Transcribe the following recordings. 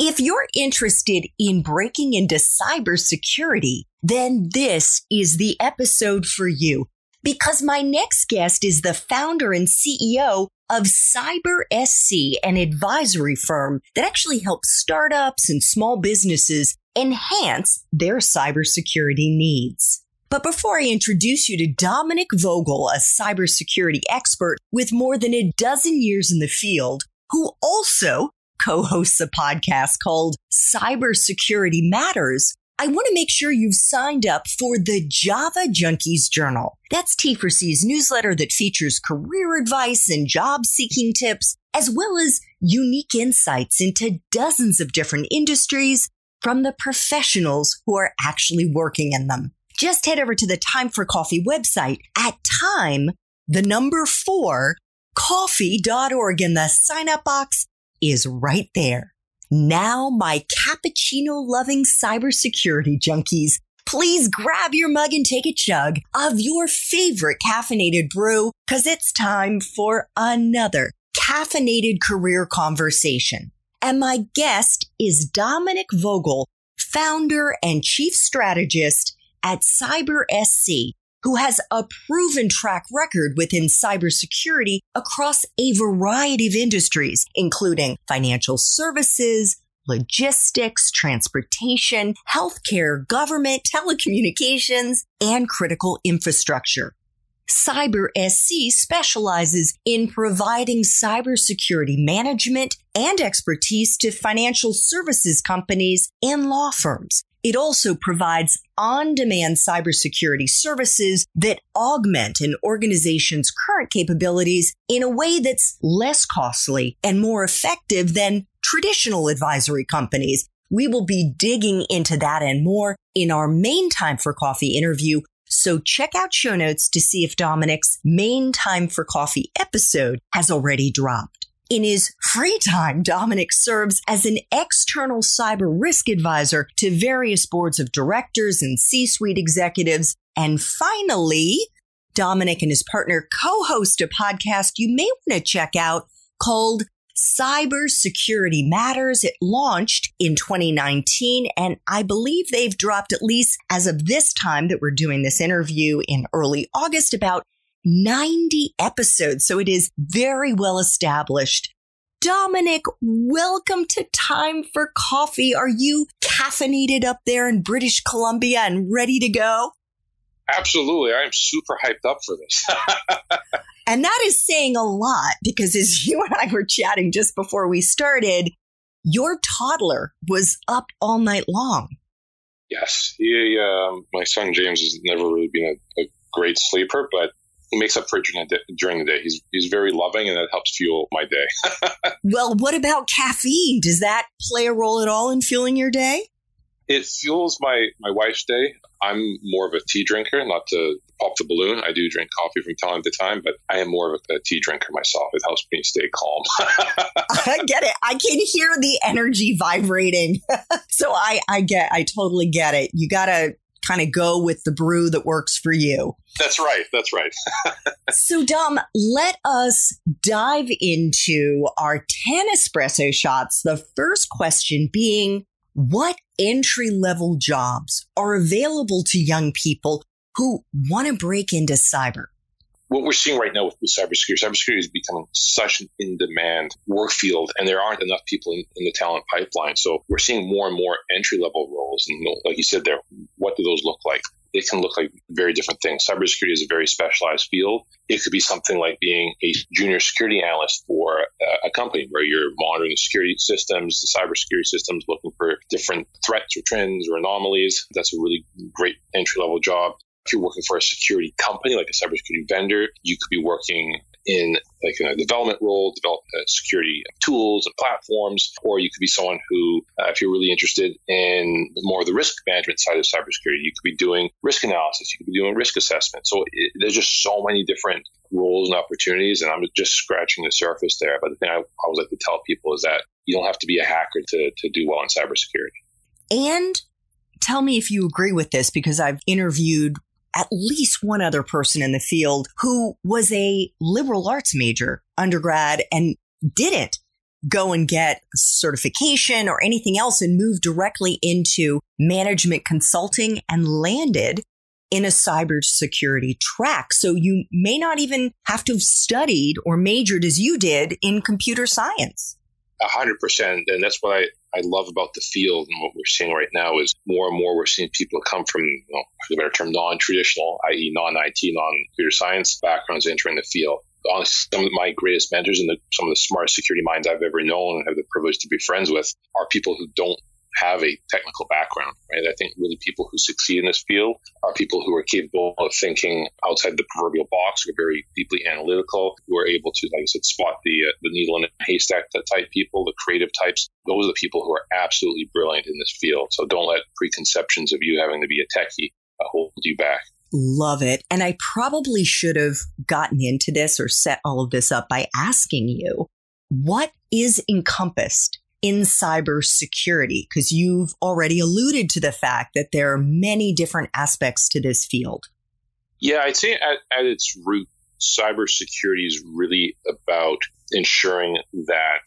If you're interested in breaking into cybersecurity, then this is the episode for you because my next guest is the founder and CEO of Cyber SC, an advisory firm that actually helps startups and small businesses enhance their cybersecurity needs. But before I introduce you to Dominic Vogel, a cybersecurity expert with more than a dozen years in the field, who also co-hosts a podcast called Cybersecurity Matters, I want to make sure you've signed up for the Java Junkies Journal. That's T4C's newsletter that features career advice and job seeking tips, as well as unique insights into dozens of different industries from the professionals who are actually working in them. Just head over to the Time for Coffee website at time, the number four, coffee.org in the sign up box is right there. Now, my cappuccino loving cybersecurity junkies, please grab your mug and take a chug of your favorite caffeinated brew because it's time for another caffeinated career conversation. And my guest is Dominic Vogel, founder and chief strategist at Cyber SC, who has a proven track record within cybersecurity across a variety of industries, including financial services, logistics, transportation, healthcare, government, telecommunications, and critical infrastructure. Cyber SC specializes in providing cybersecurity management and expertise to financial services companies and law firms. It also provides on demand cybersecurity services that augment an organization's current capabilities in a way that's less costly and more effective than traditional advisory companies. We will be digging into that and more in our main time for coffee interview. So check out show notes to see if Dominic's main time for coffee episode has already dropped. In his free time, Dominic serves as an external cyber risk advisor to various boards of directors and C suite executives. And finally, Dominic and his partner co host a podcast you may want to check out called Cybersecurity Matters. It launched in 2019, and I believe they've dropped, at least as of this time that we're doing this interview in early August, about 90 episodes. So it is very well established. Dominic, welcome to Time for Coffee. Are you caffeinated up there in British Columbia and ready to go? Absolutely. I'm super hyped up for this. and that is saying a lot because as you and I were chatting just before we started, your toddler was up all night long. Yes. He, uh, my son James has never really been a, a great sleeper, but he makes up for it during the, day, during the day. He's he's very loving, and that helps fuel my day. well, what about caffeine? Does that play a role at all in fueling your day? It fuels my my wife's day. I'm more of a tea drinker, not to pop the balloon. I do drink coffee from time to time, but I am more of a, a tea drinker myself. It helps me stay calm. I get it. I can hear the energy vibrating. so I, I get, I totally get it. You got to kind of go with the brew that works for you. That's right. That's right. so, Dom, let us dive into our 10 espresso shots. The first question being what entry level jobs are available to young people who want to break into cyber? What we're seeing right now with, with cybersecurity, cybersecurity is becoming such an in-demand work field, and there aren't enough people in, in the talent pipeline. So we're seeing more and more entry-level roles, and like you said, there, what do those look like? They can look like very different things. Cybersecurity is a very specialized field. It could be something like being a junior security analyst for a, a company where you're monitoring the security systems, the cybersecurity systems, looking for different threats or trends or anomalies. That's a really great entry level job. You're working for a security company, like a cybersecurity vendor, you could be working in like a development role, develop uh, security tools and platforms, or you could be someone who, uh, if you're really interested in more of the risk management side of cybersecurity, you could be doing risk analysis, you could be doing risk assessment. So it, there's just so many different roles and opportunities, and I'm just scratching the surface there. But the thing I always like to tell people is that you don't have to be a hacker to, to do well in cybersecurity. And tell me if you agree with this because I've interviewed at least one other person in the field who was a liberal arts major undergrad and didn't go and get certification or anything else and move directly into management consulting and landed in a cybersecurity track. So you may not even have to have studied or majored as you did in computer science. Hundred percent. And that's what I, I love about the field and what we're seeing right now is more and more we're seeing people come from, you know, the better term, non-traditional, i.e. non-IT, non-computer science backgrounds entering the field. Honestly, some of my greatest mentors and the, some of the smartest security minds I've ever known and have the privilege to be friends with are people who don't have a technical background, right? I think really people who succeed in this field are people who are capable of thinking outside the proverbial box, who are very deeply analytical, who are able to, like I said, spot the uh, the needle in a haystack type people, the creative types. Those are the people who are absolutely brilliant in this field. So don't let preconceptions of you having to be a techie uh, hold you back. Love it. And I probably should have gotten into this or set all of this up by asking you what is encompassed in cybersecurity? Because you've already alluded to the fact that there are many different aspects to this field. Yeah, I'd say at, at its root, cybersecurity is really about ensuring that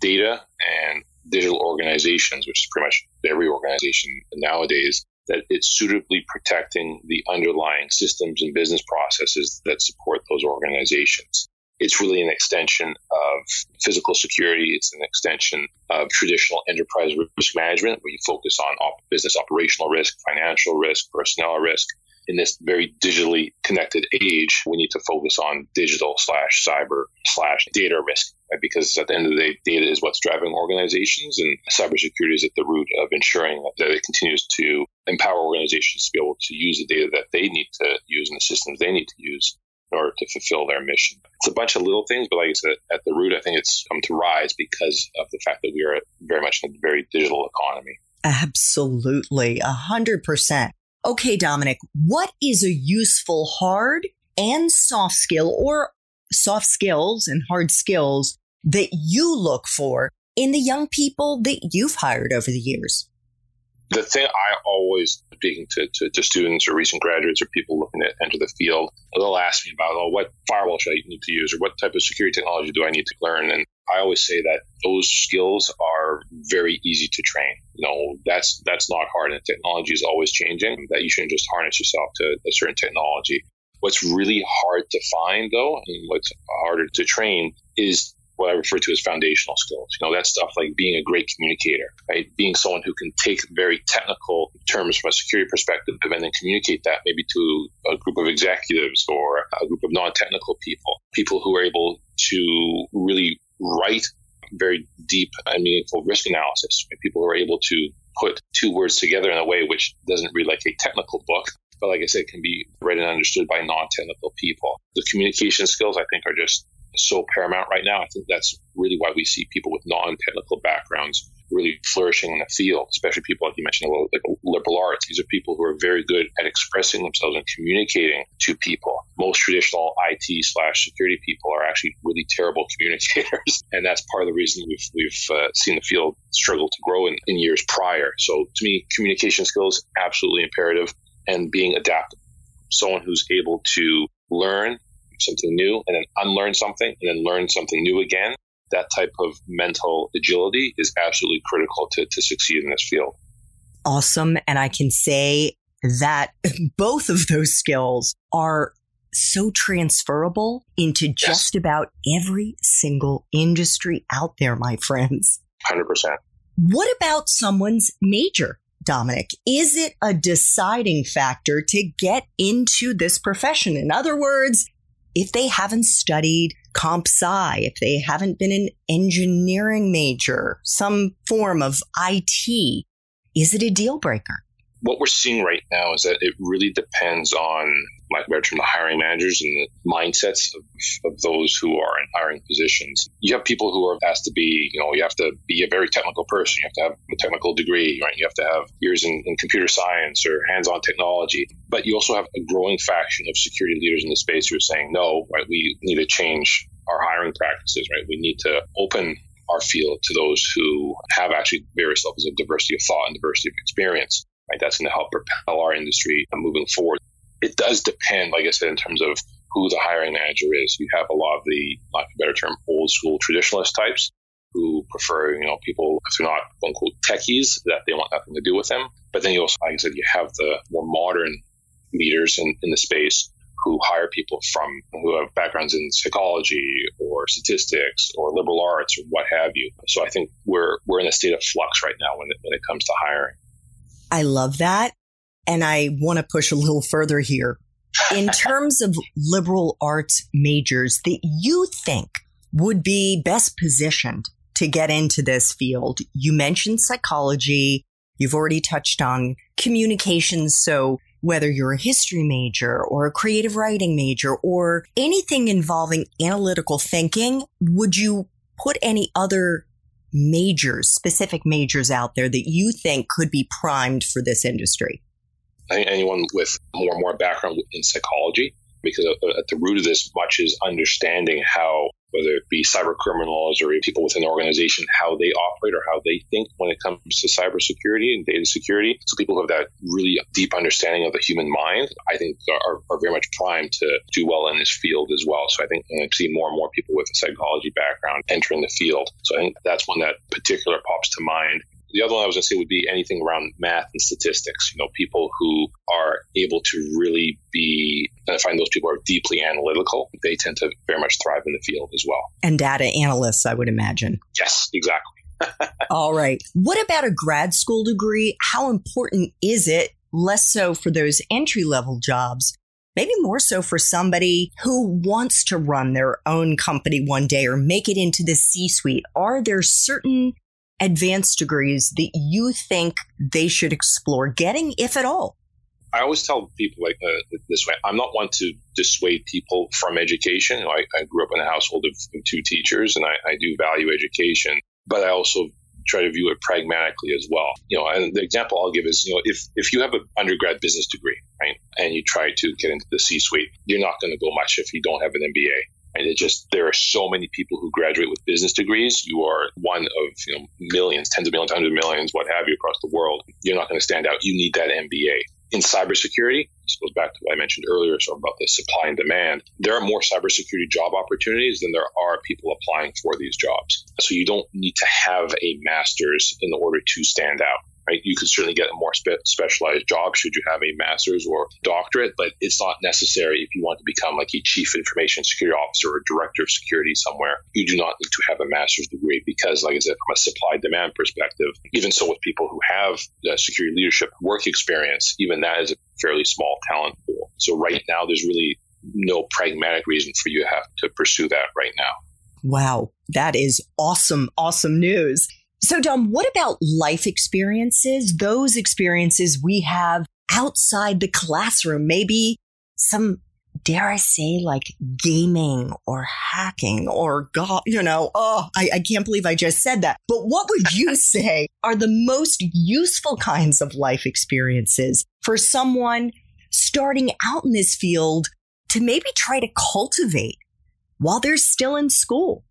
data and digital organizations, which is pretty much every organization nowadays, that it's suitably protecting the underlying systems and business processes that support those organizations it's really an extension of physical security. It's an extension of traditional enterprise risk management, where you focus on op- business operational risk, financial risk, personnel risk. In this very digitally connected age, we need to focus on digital slash cyber slash data risk, right? because at the end of the day, data is what's driving organizations, and cybersecurity is at the root of ensuring that it continues to empower organizations to be able to use the data that they need to use and the systems they need to use order to fulfill their mission. It's a bunch of little things, but like I said, at the root, I think it's come to rise because of the fact that we are very much in a very digital economy. Absolutely, a hundred percent. Okay, Dominic, what is a useful hard and soft skill or soft skills and hard skills that you look for in the young people that you've hired over the years? The thing I always speaking to, to, to, students or recent graduates or people looking to enter the field, they'll ask me about, oh, what firewall should I need to use or what type of security technology do I need to learn? And I always say that those skills are very easy to train. You know, that's that's not hard, and technology is always changing. That you shouldn't just harness yourself to a certain technology. What's really hard to find, though, and what's harder to train is what I refer to as foundational skills. You know, that stuff like being a great communicator, right? Being someone who can take very technical terms from a security perspective and then communicate that maybe to a group of executives or a group of non-technical people, people who are able to really write very deep and meaningful risk analysis, right? people who are able to put two words together in a way which doesn't read like a technical book, but like I said, can be read and understood by non-technical people. The communication skills, I think, are just so paramount right now. I think that's really why we see people with non-technical backgrounds really flourishing in the field, especially people like you mentioned, a little like liberal arts. These are people who are very good at expressing themselves and communicating to people. Most traditional IT slash security people are actually really terrible communicators, and that's part of the reason we've we've uh, seen the field struggle to grow in, in years prior. So to me, communication skills absolutely imperative, and being adaptable. Someone who's able to learn something new and then unlearn something and then learn something new again. That type of mental agility is absolutely critical to, to succeed in this field. Awesome. And I can say that both of those skills are so transferable into just yes. about every single industry out there, my friends. 100%. What about someone's major? Dominic? Is it a deciding factor to get into this profession? In other words, if they haven't studied comp sci, if they haven't been an engineering major, some form of IT, is it a deal breaker? What we're seeing right now is that it really depends on better term, the hiring managers and the mindsets of, of those who are in hiring positions. You have people who are asked to be, you know, you have to be a very technical person. You have to have a technical degree, right? You have to have years in, in computer science or hands-on technology. But you also have a growing faction of security leaders in the space who are saying, no, right? We need to change our hiring practices, right? We need to open our field to those who have actually various levels of diversity of thought and diversity of experience. Right, that's going to help propel our industry moving forward it does depend, like I said, in terms of who the hiring manager is. You have a lot of the, lack of a better term, old school traditionalist types who prefer, you know, people, if they're not quote unquote techies, that they want nothing to do with them. But then you also, like I said, you have the more modern leaders in, in the space who hire people from who have backgrounds in psychology or statistics or liberal arts or what have you. So I think we're we're in a state of flux right now when it, when it comes to hiring. I love that. And I want to push a little further here. In terms of liberal arts majors that you think would be best positioned to get into this field, you mentioned psychology. You've already touched on communications. So whether you're a history major or a creative writing major or anything involving analytical thinking, would you put any other majors, specific majors out there that you think could be primed for this industry? I think anyone with more and more background in psychology, because at the root of this much is understanding how, whether it be cyber criminals or people within the organization, how they operate or how they think when it comes to cybersecurity and data security. So people who have that really deep understanding of the human mind, I think are, are very much primed to do well in this field as well. So I think I see more and more people with a psychology background entering the field. So I think that's one that particular pops to mind. The other one I was going to say would be anything around math and statistics. You know, people who are able to really be, and I find those people are deeply analytical. They tend to very much thrive in the field as well. And data analysts, I would imagine. Yes, exactly. All right. What about a grad school degree? How important is it? Less so for those entry level jobs, maybe more so for somebody who wants to run their own company one day or make it into the C suite. Are there certain advanced degrees that you think they should explore getting, if at all? I always tell people like uh, this way: I'm not one to dissuade people from education. I, I, grew up in a household of, two teachers, and I, I, do value education, but I also try to view it pragmatically as well. You know, and the example I'll give is, you know, if if you have an undergrad business degree, right, and you try to get into the C-suite, you're not going to go much if you don't have an MBA. And it just there are so many people who graduate with business degrees. You are one of you know millions, tens of millions, hundreds of millions, what have you, across the world. You're not going to stand out. You need that MBA. In cybersecurity, this goes back to what I mentioned earlier so about the supply and demand. There are more cybersecurity job opportunities than there are people applying for these jobs. So you don't need to have a master's in order to stand out right? You could certainly get a more spe- specialized job should you have a master's or doctorate, but it's not necessary if you want to become like a chief information security officer or director of security somewhere. You do not need to have a master's degree because, like I said, from a supply demand perspective, even so with people who have the security leadership work experience, even that is a fairly small talent pool. So right now, there's really no pragmatic reason for you to have to pursue that right now. Wow, that is awesome, awesome news. So, Dom, what about life experiences? Those experiences we have outside the classroom, maybe some, dare I say, like gaming or hacking or God, you know, oh, I, I can't believe I just said that. But what would you say are the most useful kinds of life experiences for someone starting out in this field to maybe try to cultivate while they're still in school?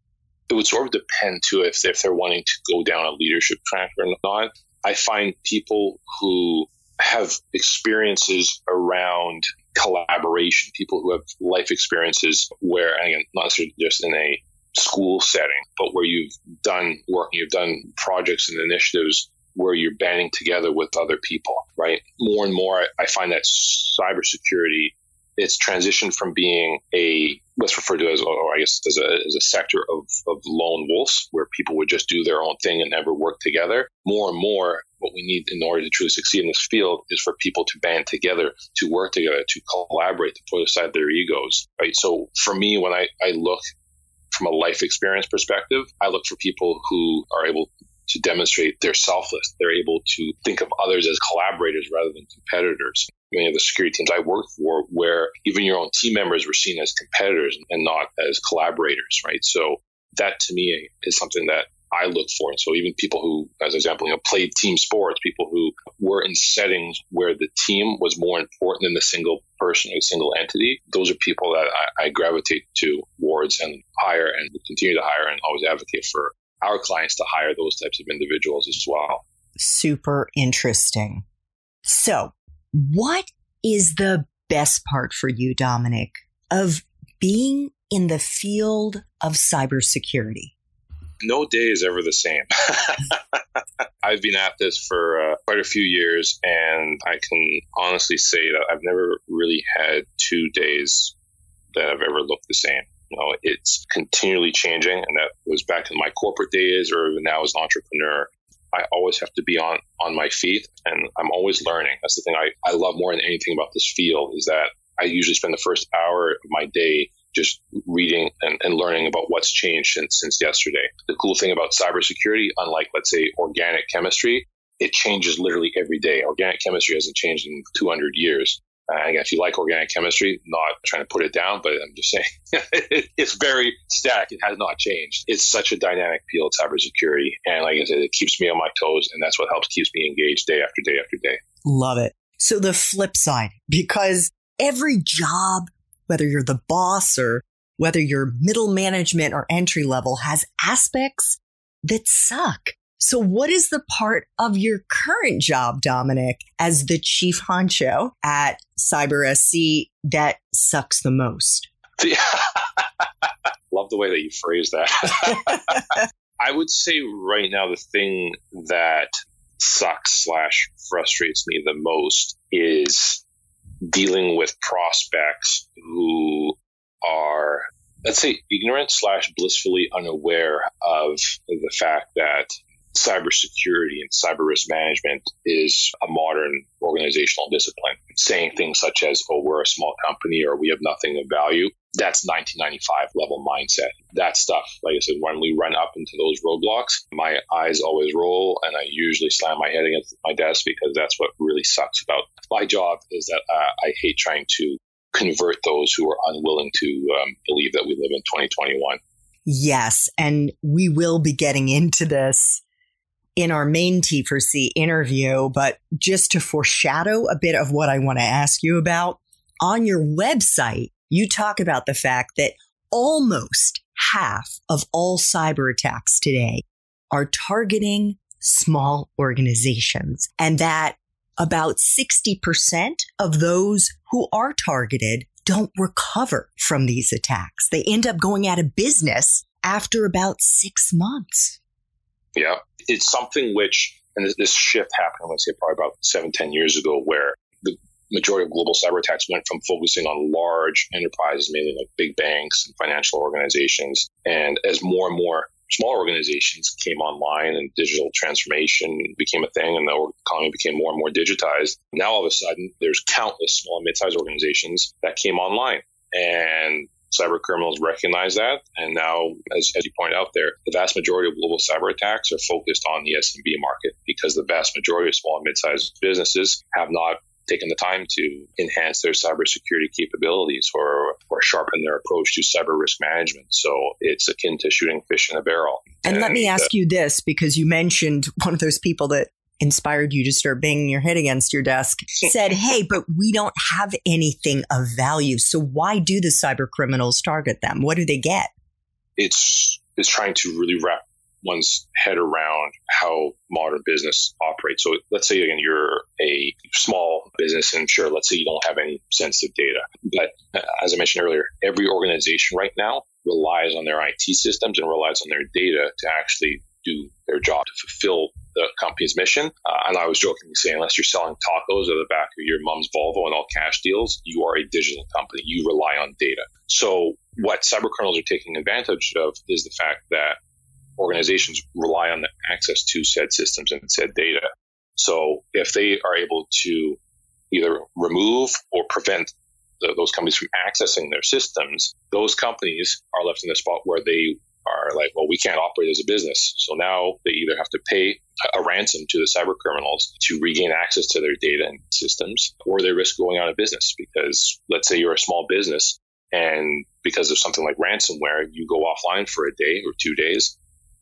It would sort of depend too if, if they're wanting to go down a leadership track or not. I find people who have experiences around collaboration, people who have life experiences where, again, not just in a school setting, but where you've done work, you've done projects and initiatives where you're banding together with other people, right? More and more, I find that cybersecurity it's transitioned from being a what's referred to as, or I guess as a, as a sector of, of lone wolves, where people would just do their own thing and never work together. More and more, what we need in order to truly succeed in this field is for people to band together, to work together, to collaborate, to put aside their egos, right? So for me, when I, I look from a life experience perspective, I look for people who are able to demonstrate they're selfless. They're able to think of others as collaborators rather than competitors. Many of the security teams I worked for, where even your own team members were seen as competitors and not as collaborators, right? So that to me is something that I look for. And so even people who, as an example, you know, played team sports, people who were in settings where the team was more important than the single person or single entity, those are people that I, I gravitate to towards and hire and continue to hire and always advocate for our clients to hire those types of individuals as well. Super interesting. So, what is the best part for you, Dominic, of being in the field of cybersecurity? No day is ever the same. I've been at this for uh, quite a few years, and I can honestly say that I've never really had two days that have ever looked the same. Know, it's continually changing, and that was back in my corporate days or now as an entrepreneur. I always have to be on on my feet, and I'm always learning. That's the thing I, I love more than anything about this field is that I usually spend the first hour of my day just reading and, and, learning about what's changed since, since yesterday. The cool thing about cybersecurity, unlike, let's say, organic chemistry, it changes literally every day. Organic chemistry hasn't changed in 200 years. Uh, if you like organic chemistry, not trying to put it down, but I'm just saying it's very static. It has not changed. It's such a dynamic field, cybersecurity. And like I said, it keeps me on my toes. And that's what helps keeps me engaged day after day after day. Love it. So the flip side, because every job, whether you're the boss or whether you're middle management or entry level has aspects that suck. So, what is the part of your current job, Dominic, as the chief honcho at CyberSC that sucks the most? Love the way that you phrase that. I would say right now the thing that sucks slash frustrates me the most is dealing with prospects who are let's say ignorant slash blissfully unaware of the fact that cybersecurity and cyber risk management is a modern organizational discipline. Saying things such as, oh, we're a small company or we have nothing of value, that's 1995 level mindset. That stuff, like I said, when we run up into those roadblocks, my eyes always roll and I usually slam my head against my desk because that's what really sucks about my job is that uh, I hate trying to convert those who are unwilling to um, believe that we live in 2021. Yes. And we will be getting into this in our main T4C interview, but just to foreshadow a bit of what I want to ask you about, on your website, you talk about the fact that almost half of all cyber attacks today are targeting small organizations and that about 60% of those who are targeted don't recover from these attacks. They end up going out of business after about six months. Yeah it's something which, and this, this shift happened, let's say probably about seven, ten years ago, where the majority of global cyber attacks went from focusing on large enterprises, mainly like big banks and financial organizations. And as more and more small organizations came online and digital transformation became a thing and the economy became more and more digitized, now all of a sudden there's countless small and mid-sized organizations that came online. And cyber criminals recognize that. And now, as, as you point out there, the vast majority of global cyber attacks are focused on the SMB market because the vast majority of small and mid-sized businesses have not taken the time to enhance their cybersecurity capabilities or, or sharpen their approach to cyber risk management. So it's akin to shooting fish in a barrel. And, and let me ask uh, you this because you mentioned one of those people that inspired you to start banging your head against your desk said, Hey, but we don't have anything of value. So why do the cyber criminals target them? What do they get? It's, it's trying to really wrap one's head around how modern business operates. So let's say again you're a small business and sure, let's say you don't have any sensitive data. But uh, as I mentioned earlier, every organization right now relies on their IT systems and relies on their data to actually do their job to fulfill the company's mission. Uh, and I was jokingly saying, unless you're selling tacos at the back of your mom's Volvo and all cash deals, you are a digital company. You rely on data. So what cyber criminals are taking advantage of is the fact that organizations rely on the access to said systems and said data. So if they are able to either remove or prevent the, those companies from accessing their systems, those companies are left in a spot where they are like, well, we can't operate as a business. So now they either have to pay a ransom to the cyber criminals to regain access to their data and systems, or they risk going out of business because let's say you're a small business and because of something like ransomware, you go offline for a day or two days.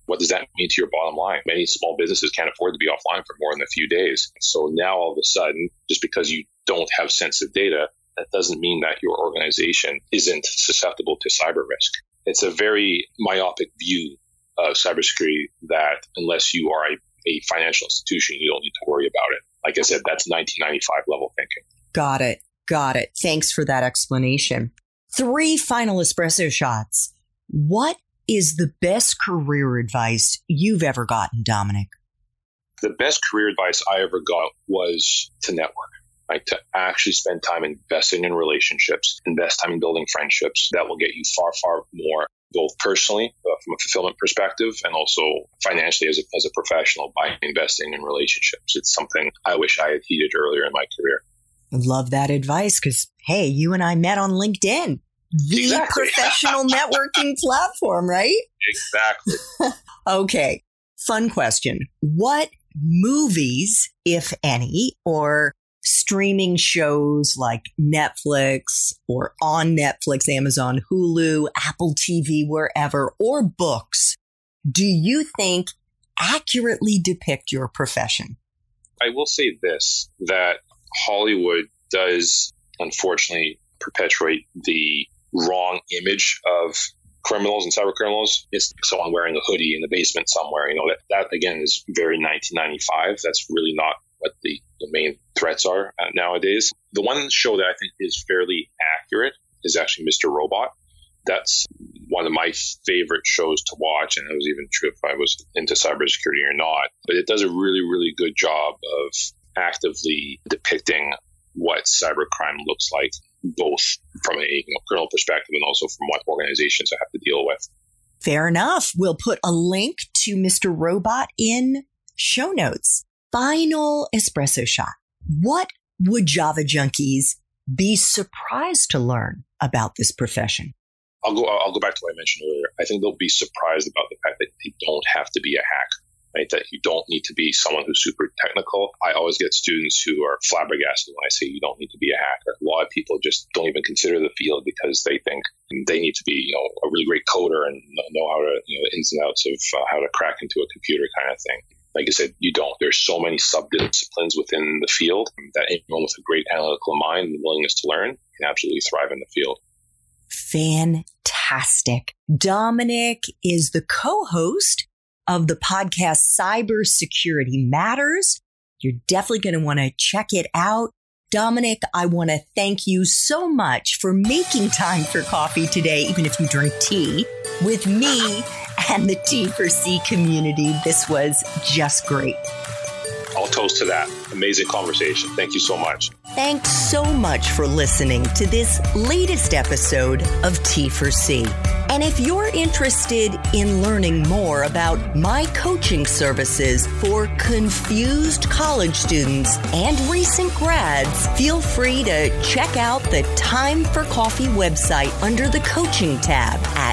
What does that mean to your bottom line? Many small businesses can't afford to be offline for more than a few days. So now all of a sudden, just because you don't have sensitive data, that doesn't mean that your organization isn't susceptible to cyber risk. It's a very myopic view of cybersecurity that unless you are a, a financial institution, you don't need to worry about it. Like I said, that's 1995 level thinking. Got it. Got it. Thanks for that explanation. Three final espresso shots. What is the best career advice you've ever gotten, Dominic? The best career advice I ever got was to network To actually spend time investing in relationships, invest time in building friendships that will get you far, far more, both personally uh, from a fulfillment perspective and also financially as a, as a professional by investing in relationships. It's something I wish I had heeded earlier in my career. Love that advice because, hey, you and I met on LinkedIn, the exactly. professional networking platform, right? Exactly. okay. Fun question. What movies, if any, or streaming shows like Netflix or on Netflix, Amazon, Hulu, Apple TV, wherever, or books do you think accurately depict your profession? I will say this that Hollywood does unfortunately perpetuate the wrong image of criminals and cyber criminals. It's someone wearing a hoodie in the basement somewhere. You know, that, that again is very 1995. That's really not what the, the main threats are uh, nowadays. The one show that I think is fairly accurate is actually Mr. Robot. That's one of my favorite shows to watch, and it was even true if I was into cybersecurity or not. But it does a really, really good job of actively depicting what cybercrime looks like, both from a you know, criminal perspective and also from what organizations have to deal with. Fair enough. We'll put a link to Mr. Robot in show notes final espresso shot. What would Java junkies be surprised to learn about this profession? I'll go. I'll go back to what I mentioned earlier. I think they'll be surprised about the fact that they don't have to be a hack, right? That you don't need to be someone who's super technical. I always get students who are flabbergasted when I say you don't need to be a hacker. A lot of people just don't even consider the field because they think they need to be, you know, a really great coder and know how to, you know, the ins and outs of uh, how to crack into a computer kind of thing. Like I said, you don't. There's so many sub disciplines within the field that anyone with a great analytical mind and willingness to learn can absolutely thrive in the field. Fantastic. Dominic is the co-host of the podcast Cybersecurity Matters. You're definitely going to want to check it out. Dominic, I want to thank you so much for making time for coffee today, even if you drink tea, with me and the T4C community. This was just great. I'll toast to that. Amazing conversation. Thank you so much. Thanks so much for listening to this latest episode of T4C. And if you're interested in learning more about my coaching services for confused college students and recent grads, feel free to check out the Time for Coffee website under the coaching tab at